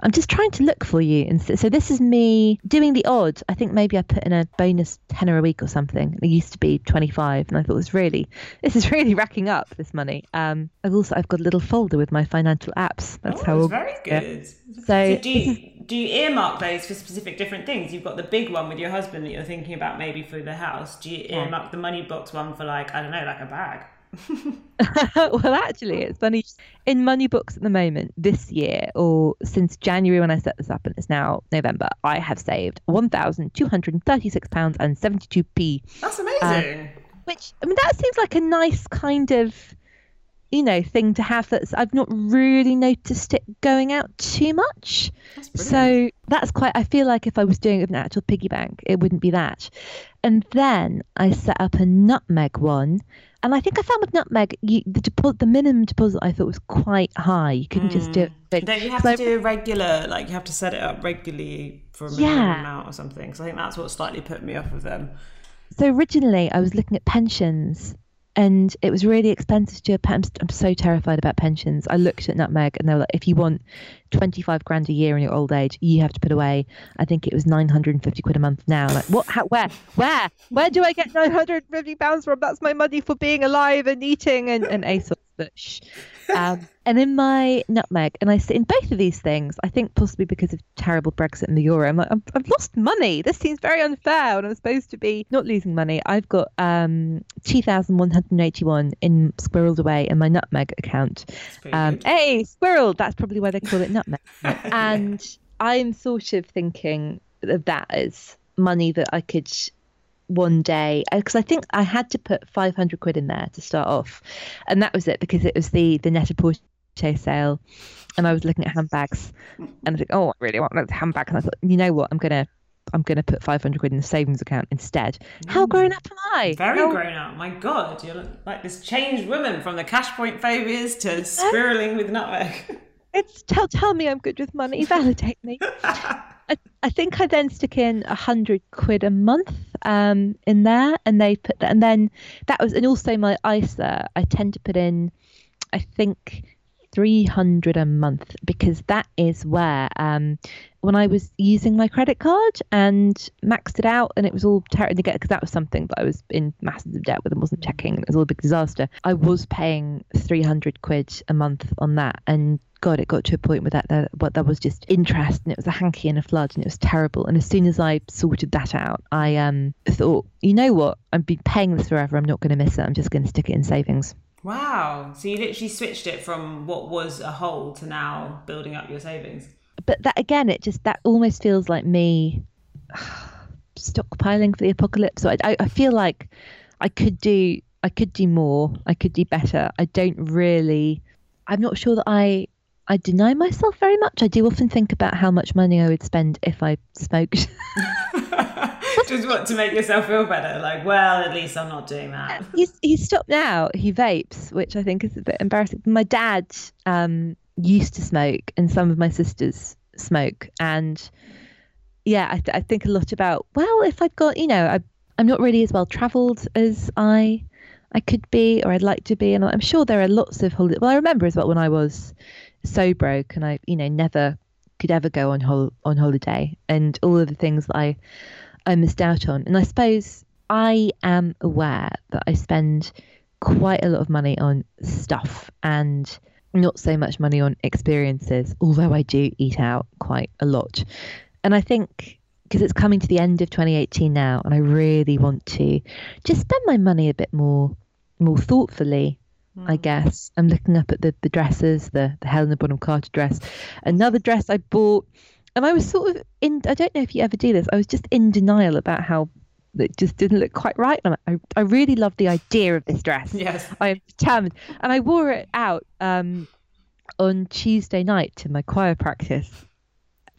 I'm just trying to look for you. And so, so this is me doing the odd. I think maybe I put in a bonus tenner a week or something. It used to be 25, and I thought it was really, this is really racking up this money. Um, I've also I've got a little folder with my financial apps. That's oh, how. That's very good. So, so do you do you earmark those for specific different things? You've got the big one with your husband that you're thinking about maybe for the house. Do you earmark yeah. the Moneybox one for like I don't know, like a bag? well, actually, it's funny. In Moneybox at the moment, this year or since January when I set this up, and it's now November, I have saved one thousand two hundred and thirty-six pounds and seventy-two p. That's amazing. Um, which I mean, that seems like a nice kind of, you know, thing to have. That's I've not really noticed it going out too much. That's so that's quite. I feel like if I was doing it with an actual piggy bank, it wouldn't be that. And then I set up a nutmeg one and I think I found with nutmeg, you, the deposit, the minimum deposit I thought was quite high. You couldn't mm. just do it. Big. Don't you have so, to do regular, like you have to set it up regularly for a minimum yeah. amount or something? So I think that's what slightly put me off of them. So originally I was looking at pensions and it was really expensive to do a. I'm so terrified about pensions. I looked at Nutmeg and they were like, if you want 25 grand a year in your old age, you have to put away, I think it was 950 quid a month now. Like, what, how, where, where, where do I get 950 pounds from? That's my money for being alive and eating and, and ASOS. But shh. Um, and in my nutmeg, and I sit in both of these things, I think possibly because of terrible Brexit and the euro, I'm like, I've, I've lost money. This seems very unfair when I'm supposed to be not losing money. I've got um, 2,181 in squirreled away in my nutmeg account. Um, hey, squirrel! That's probably why they call it nutmeg. and I'm sort of thinking of that as money that I could one day because uh, I think I had to put 500 quid in there to start off, and that was it because it was the the Net-a-Porter sale, and I was looking at handbags, and I think, oh, I really want that handbag, and I thought, you know what, I'm gonna. I'm to put 500 quid in the savings account instead. How mm. grown up am I? Very How... grown up. My God, you're like this changed woman from the cash point phobias to spiraling with nutmeg. It's tell tell me I'm good with money. Validate me. I, I think I then stick in a hundred quid a month um, in there, and they put that, and then that was, and also my ISA. I tend to put in, I think, three hundred a month because that is where um, when I was using my credit card and maxed it out, and it was all terrible to get because that was something that I was in massive debt with and wasn't checking. It was all a big disaster. I was paying three hundred quid a month on that, and God, it got to a point where that there, what there was just interest, and it was a hanky and a flood, and it was terrible. And as soon as I sorted that out, I um thought, you know what, I've been paying this forever. I'm not going to miss it. I'm just going to stick it in savings. Wow! So you literally switched it from what was a hole to now building up your savings. But that again, it just that almost feels like me stockpiling for the apocalypse. So I, I, I feel like I could do I could do more. I could do better. I don't really. I'm not sure that I I deny myself very much. I do often think about how much money I would spend if I smoked. Just what to make yourself feel better. Like, well, at least I'm not doing that. He's he's stopped now. He vapes, which I think is a bit embarrassing. My dad um, used to smoke, and some of my sisters smoke, and yeah, I, th- I think a lot about. Well, if I've got, you know, I, I'm not really as well travelled as I I could be, or I'd like to be, and I'm sure there are lots of holidays. Well, I remember as well when I was so broke and I, you know, never could ever go on hol- on holiday and all of the things that I I missed out on. And I suppose I am aware that I spend quite a lot of money on stuff and not so much money on experiences, although I do eat out quite a lot. And I think because it's coming to the end of 2018 now and I really want to just spend my money a bit more more thoughtfully I hmm. guess. I'm looking up at the, the dresses, the, the Helena Bonham Carter dress. Another dress I bought, and I was sort of in, I don't know if you ever do this, I was just in denial about how it just didn't look quite right. And I, I really love the idea of this dress. Yes. I am determined. And I wore it out um, on Tuesday night to my choir practice,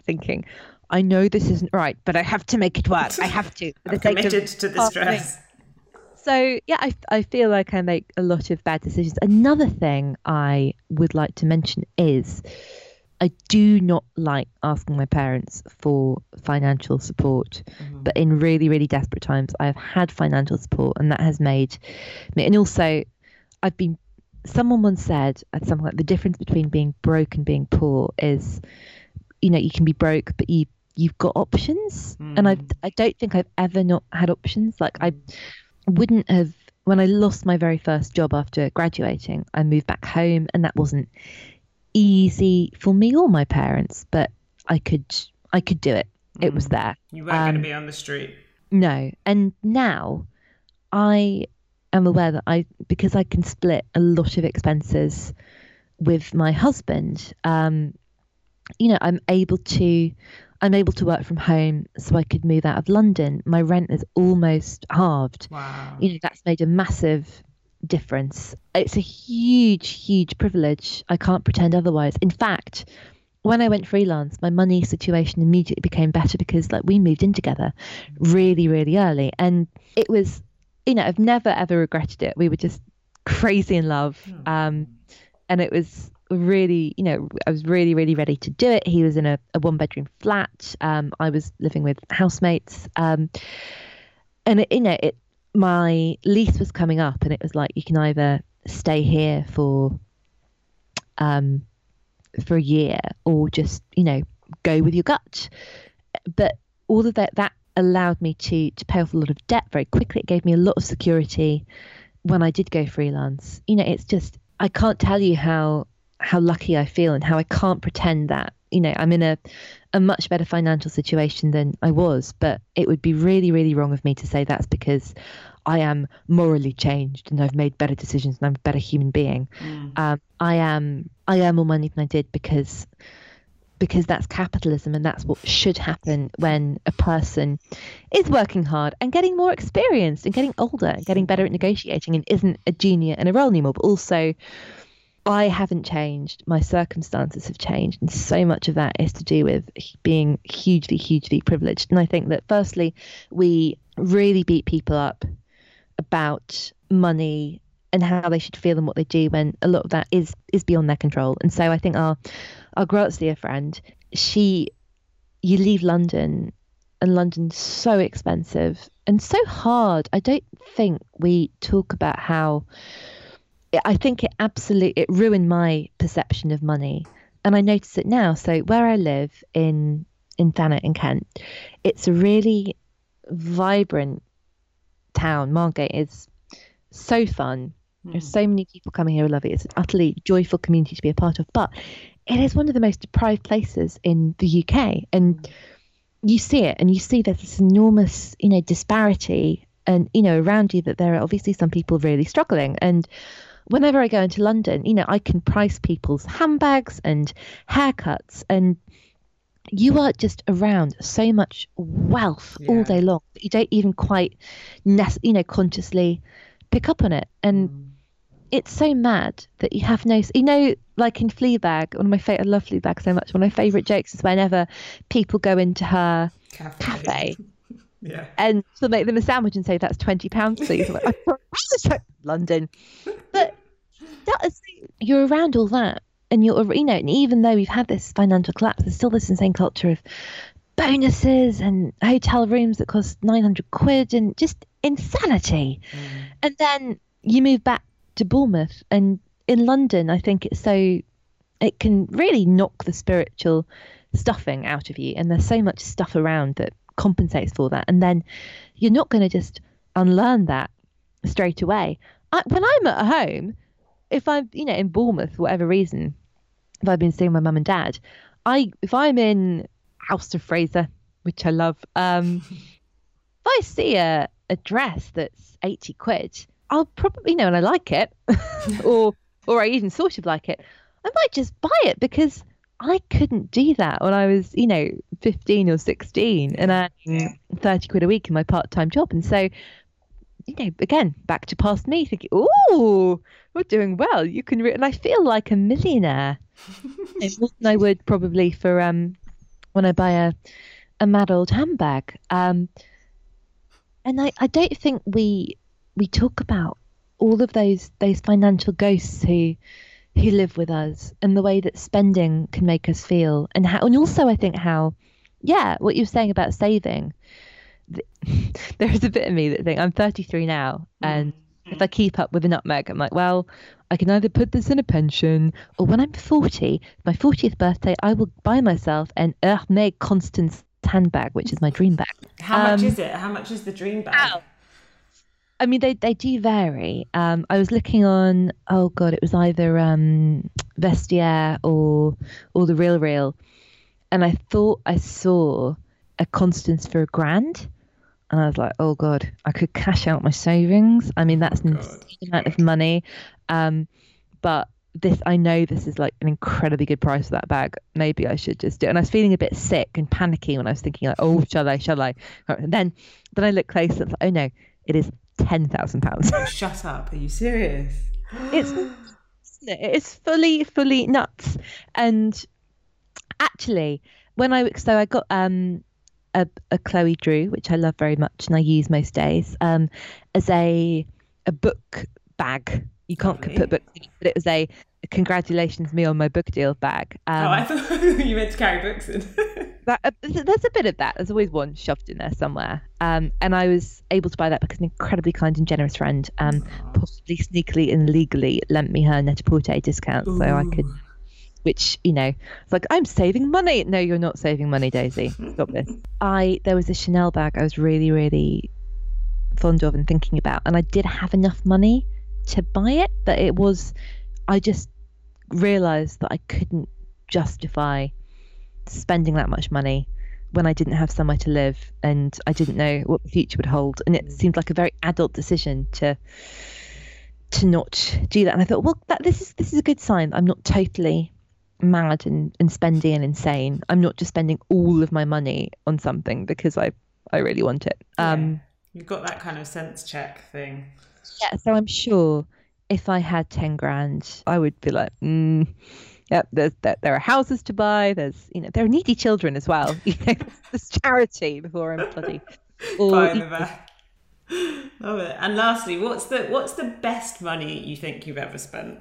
thinking, I know this isn't right, but I have to make it work. I have to. I'm committed to this dress so yeah, I, I feel like I make a lot of bad decisions. Another thing I would like to mention is I do not like asking my parents for financial support, mm-hmm. but in really, really desperate times, I have had financial support, and that has made me. And also, I've been. Someone once said at something like the difference between being broke and being poor is you know you can be broke, but you you've got options, mm. and I I don't think I've ever not had options. Like I wouldn't have when I lost my very first job after graduating. I moved back home, and that wasn't easy for me or my parents, but I could I could do it. It was mm. there. You weren't um, going to be on the street. No, and now I am aware that I because I can split a lot of expenses with my husband. Um, you know, I'm able to I'm able to work from home, so I could move out of London. My rent is almost halved. Wow. You know, that's made a massive difference. It's a huge, huge privilege. I can't pretend otherwise. In fact, when I went freelance, my money situation immediately became better because like we moved in together really, really early. And it was, you know, I've never ever regretted it. We were just crazy in love. Hmm. Um, and it was really, you know, I was really, really ready to do it. He was in a, a one bedroom flat. Um, I was living with housemates. Um, and it, you know, it, my lease was coming up and it was like, you can either stay here for, um, for a year or just, you know, go with your gut. But all of that, that allowed me to, to pay off a lot of debt very quickly. It gave me a lot of security when I did go freelance. You know, it's just, I can't tell you how how lucky I feel and how I can't pretend that you know I'm in a a much better financial situation than I was but it would be really really wrong of me to say that's because I am morally changed and I've made better decisions and I'm a better human being mm. um, I am I am more money than I did because because that's capitalism and that's what should happen when a person is working hard and getting more experienced and getting older and getting better at negotiating and isn't a junior in a role anymore but also I haven't changed. My circumstances have changed. And so much of that is to do with being hugely, hugely privileged. And I think that, firstly, we really beat people up about money and how they should feel and what they do when a lot of that is is beyond their control. And so I think our our Grazia friend, she you leave London and London's so expensive and so hard. I don't think we talk about how I think it absolutely it ruined my perception of money, and I notice it now. So where I live in in Thanet in Kent, it's a really vibrant town. Margate is so fun. Mm. There's so many people coming here who love it. It's an utterly joyful community to be a part of. But it is one of the most deprived places in the UK, and mm. you see it, and you see there's this enormous, you know, disparity, and you know, around you that there are obviously some people really struggling, and whenever I go into London, you know, I can price people's handbags and haircuts and you are just around so much wealth yeah. all day long that you don't even quite, you know, consciously pick up on it. And mm. it's so mad that you have no, you know, like in Fleabag, one of my favorite, I love Fleabag so much. One of my favorite jokes is whenever people go into her cafe, cafe yeah. and she'll make them a sandwich and say, that's 20 pounds, please. like, London. But that, you're around all that, and you're you know, and even though we've had this financial collapse, there's still this insane culture of bonuses and hotel rooms that cost 900 quid and just insanity. Mm. And then you move back to Bournemouth, and in London, I think it's so it can really knock the spiritual stuffing out of you, and there's so much stuff around that compensates for that, and then you're not going to just unlearn that straight away. I, when I'm at home, if I'm, you know, in Bournemouth for whatever reason, if I've been seeing my mum and dad, I if I'm in House of Fraser, which I love, um, if I see a, a dress that's eighty quid, I'll probably, you know, and I like it, or or I even sort of like it, I might just buy it because I couldn't do that when I was, you know, 15 or 16 and I yeah. 30 quid a week in my part time job. And so you know, again, back to past me thinking, oh, we're doing well. You can, re-. and I feel like a millionaire. I would probably for um when I buy a a mad old handbag. Um, and I, I don't think we we talk about all of those those financial ghosts who who live with us and the way that spending can make us feel and how and also I think how yeah what you're saying about saving there is a bit of me that think I'm 33 now, and mm-hmm. if I keep up with the nutmeg, I'm like, well, I can either put this in a pension or when I'm 40, my 40th birthday, I will buy myself an Hermès Constance handbag, which is my dream bag. How much Um, is it? How much is the dream bag? Ow. I mean, they, they do vary. Um, I was looking on, oh God, it was either um, Vestiaire or or the Real Real, and I thought I saw a Constance for a grand, and I was like, oh God, I could cash out my savings. I mean, that's an insane amount of money, um, but this I know this is like an incredibly good price for that bag. Maybe I should just do it. And I was feeling a bit sick and panicky when I was thinking like, oh, shall I? Shall I? And then then I looked closer. and it's like, oh no, it is ten thousand pounds. Oh, shut up. Are you serious? it's it's fully fully nuts. And actually, when I so I got um a, a Chloe Drew, which I love very much and I use most days, um, as a a book bag. You can't Lovely. put books, in it, but it was a congratulations me on my book deal bag. Um, oh, I thought you meant to carry books in. that, uh, there's a bit of that. There's always one shoved in there somewhere. Um, and I was able to buy that because an incredibly kind and generous friend, um, possibly sneakily and legally lent me her net-a-porter discount, so I could. Which you know, it's like I'm saving money. No, you're not saving money, Daisy. Stop this. I there was a Chanel bag I was really really fond of and thinking about, and I did have enough money to buy it, but it was I just realised that I couldn't justify spending that much money when I didn't have somewhere to live and I didn't know what the future would hold. And it mm. seemed like a very adult decision to to not do that. And I thought, well, that this is this is a good sign. I'm not totally mad and, and spendy and insane. I'm not just spending all of my money on something because I I really want it. Um, Yeah. You've got that kind of sense check thing. yeah, so I'm sure if I had 10 grand, I would be like, mm, yep, there's, there, there are houses to buy. There's, you know, there are needy children as well. You know, there's charity before I'm bloody. Or, Buying the. Love it. And lastly, what's the what's the best money you think you've ever spent?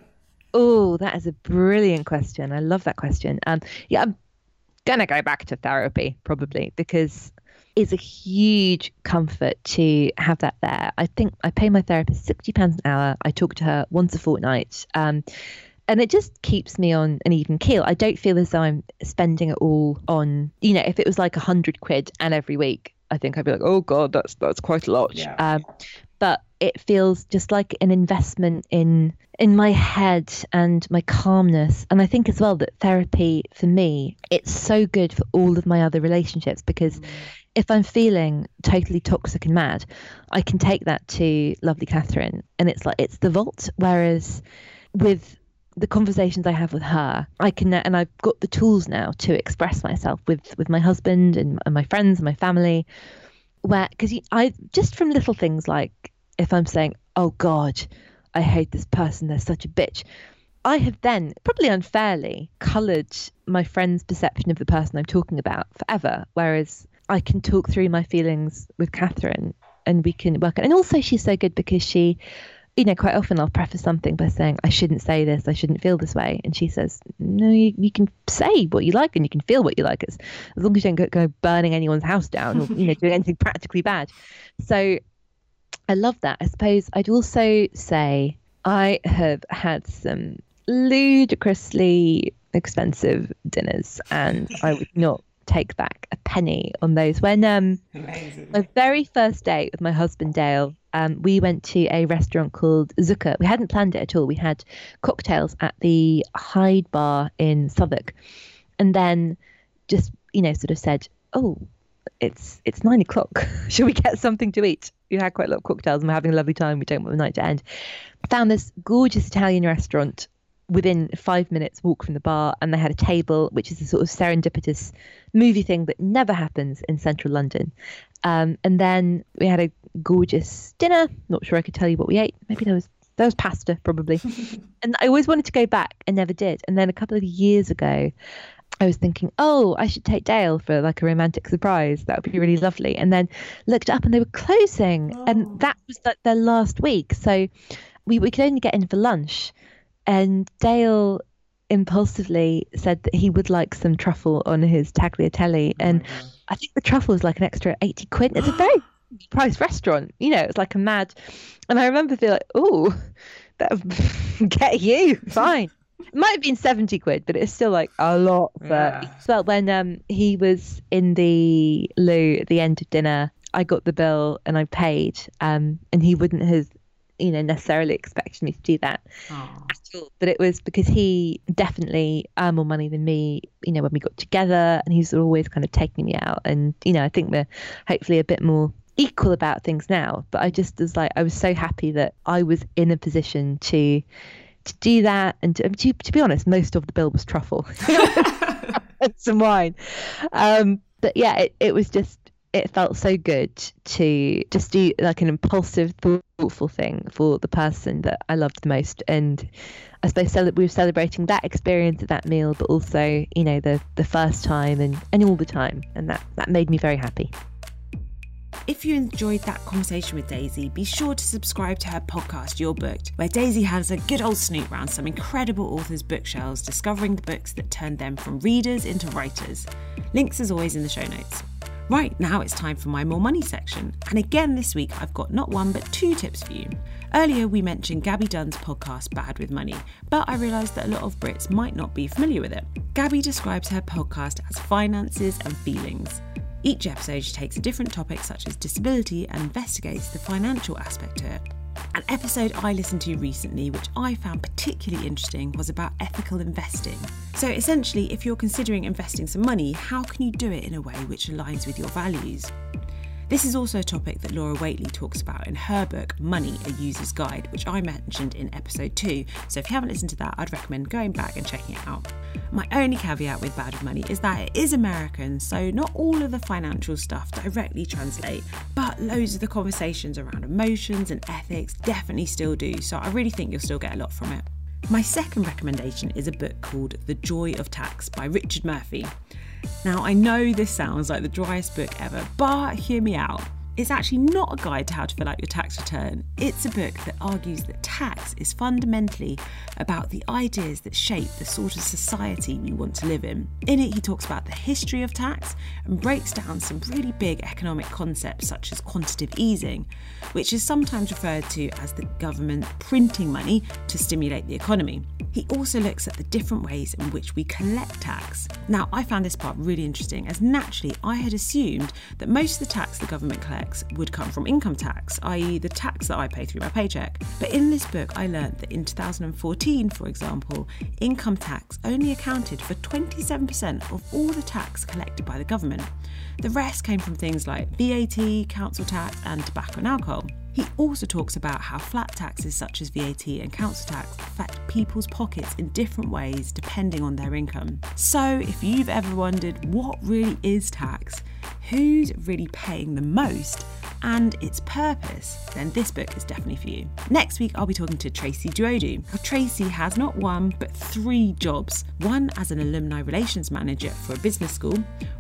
Oh, that is a brilliant question. I love that question. Um, yeah, I'm gonna go back to therapy probably because it's a huge comfort to have that there. I think I pay my therapist sixty pounds an hour. I talk to her once a fortnight. Um, and it just keeps me on an even keel. I don't feel as though I'm spending it all on, you know, if it was like a hundred quid and every week, I think I'd be like, oh god, that's that's quite a lot. Yeah. Um, but it feels just like an investment in in my head and my calmness. And I think as well that therapy for me, it's so good for all of my other relationships because mm. if I'm feeling totally toxic and mad, I can take that to lovely Catherine and it's like it's the vault. Whereas with the conversations I have with her, I can and I've got the tools now to express myself with with my husband and, and my friends and my family. Where because I just from little things like if I'm saying, "Oh God, I hate this person. They're such a bitch," I have then probably unfairly coloured my friend's perception of the person I'm talking about forever. Whereas I can talk through my feelings with Catherine and we can work. It. And also, she's so good because she you know, quite often I'll preface something by saying, I shouldn't say this, I shouldn't feel this way. And she says, No, you, you can say what you like and you can feel what you like as, as long as you don't go, go burning anyone's house down or, you know, doing anything practically bad. So I love that. I suppose I'd also say I have had some ludicrously expensive dinners and I would not take back a penny on those. When um Amazing. my very first date with my husband Dale, um, we went to a restaurant called Zucca. We hadn't planned it at all. We had cocktails at the Hide Bar in Southwark, and then just you know sort of said, "Oh, it's it's nine o'clock. Shall we get something to eat?" We had quite a lot of cocktails and we're having a lovely time. We don't want the night to end. Found this gorgeous Italian restaurant within five minutes walk from the bar and they had a table which is a sort of serendipitous movie thing that never happens in central london um, and then we had a gorgeous dinner not sure i could tell you what we ate maybe there was there was pasta probably and i always wanted to go back and never did and then a couple of years ago I was thinking, oh, I should take Dale for like a romantic surprise. That would be really lovely. And then looked up and they were closing, Oh. and that was like their last week. So we, we could only get in for lunch. And Dale impulsively said that he would like some truffle on his tagliatelle. Oh and I think the truffle was like an extra 80 quid. It's a very, priced restaurant. You know, it's like a mad. And I remember feeling like, oh, that get you fine. It might have been 70 quid, but it's still like a lot. For... Yeah. But when um, he was in the loo at the end of dinner, I got the bill and I paid, um, and he wouldn't have, you know, necessarily expected me to do that Aww. at all. But it was because he definitely earned more money than me, you know, when we got together, and he's always kind of taking me out. And you know, I think we're hopefully a bit more equal about things now. But I just was like, I was so happy that I was in a position to to do that. And to, to, to be honest, most of the bill was truffle and some wine. Um, but yeah, it, it was just it felt so good to just do like an impulsive, thoughtful thing for the person that I loved the most. And I suppose we were celebrating that experience at that meal, but also, you know, the the first time and, and all the time. And that, that made me very happy. If you enjoyed that conversation with Daisy, be sure to subscribe to her podcast, You're Booked, where Daisy has a good old snoop round some incredible authors' bookshelves, discovering the books that turned them from readers into writers. Links as always in the show notes. Right, now it's time for my more money section. And again this week, I've got not one but two tips for you. Earlier, we mentioned Gabby Dunn's podcast, Bad with Money, but I realised that a lot of Brits might not be familiar with it. Gabby describes her podcast as finances and feelings. Each episode takes a different topic, such as disability, and investigates the financial aspect to it. An episode I listened to recently, which I found particularly interesting, was about ethical investing. So, essentially, if you're considering investing some money, how can you do it in a way which aligns with your values? This is also a topic that Laura Whateley talks about in her book Money, a User's Guide, which I mentioned in episode 2. So if you haven't listened to that, I'd recommend going back and checking it out. My only caveat with Bad with Money is that it is American, so not all of the financial stuff directly translate, but loads of the conversations around emotions and ethics definitely still do. So I really think you'll still get a lot from it. My second recommendation is a book called The Joy of Tax by Richard Murphy. Now, I know this sounds like the driest book ever, but hear me out. It's actually not a guide to how to fill out your tax return. It's a book that argues that tax is fundamentally about the ideas that shape the sort of society we want to live in. In it, he talks about the history of tax and breaks down some really big economic concepts such as quantitative easing, which is sometimes referred to as the government printing money to stimulate the economy. He also looks at the different ways in which we collect tax. Now, I found this part really interesting as naturally I had assumed that most of the tax the government collects tax would come from income tax, i.e., the tax that I pay through my paycheck. But in this book, I learned that in 2014, for example, income tax only accounted for 27% of all the tax collected by the government. The rest came from things like VAT, council tax, and tobacco and alcohol. He also talks about how flat taxes such as VAT and council tax affect people's pockets in different ways depending on their income. So, if you've ever wondered what really is tax, who's really paying the most, and its purpose, then this book is definitely for you. Next week, I'll be talking to Tracy Duodu. Tracy has not one, but three jobs one as an alumni relations manager for a business school,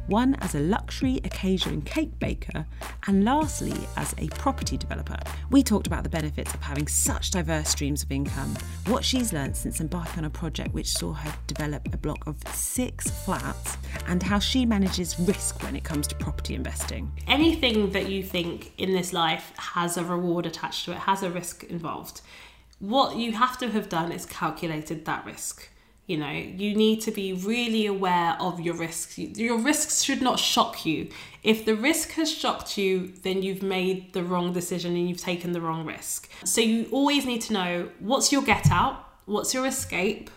one as a luxury occasion cake baker, and lastly, as a property developer. We talked about the benefits of having such diverse streams of income, what she's learned since embarking on a project which saw her develop a block of six flats, and how she manages risk when it comes to property investing. Anything that you think in this life has a reward attached to it, has a risk involved. What you have to have done is calculated that risk. You know, you need to be really aware of your risks. Your risks should not shock you. If the risk has shocked you, then you've made the wrong decision and you've taken the wrong risk. So you always need to know what's your get out, what's your escape,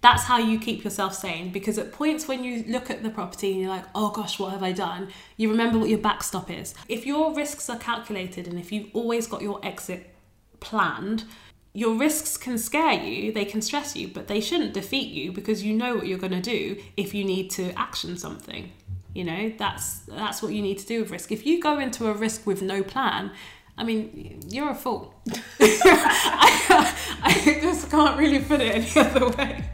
that's how you keep yourself sane because at points when you look at the property and you're like oh gosh what have i done you remember what your backstop is if your risks are calculated and if you've always got your exit planned your risks can scare you they can stress you but they shouldn't defeat you because you know what you're going to do if you need to action something you know that's that's what you need to do with risk if you go into a risk with no plan I mean, you're a fool. I, I just can't really put it any other way.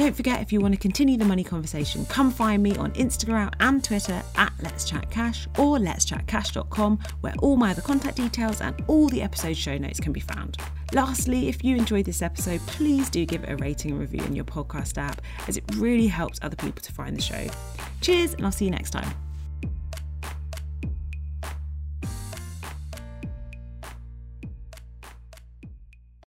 Don't forget, if you want to continue the money conversation, come find me on Instagram and Twitter at Let's Chat Cash or let'schatcash.com, where all my other contact details and all the episode show notes can be found. Lastly, if you enjoyed this episode, please do give it a rating and review in your podcast app, as it really helps other people to find the show. Cheers, and I'll see you next time.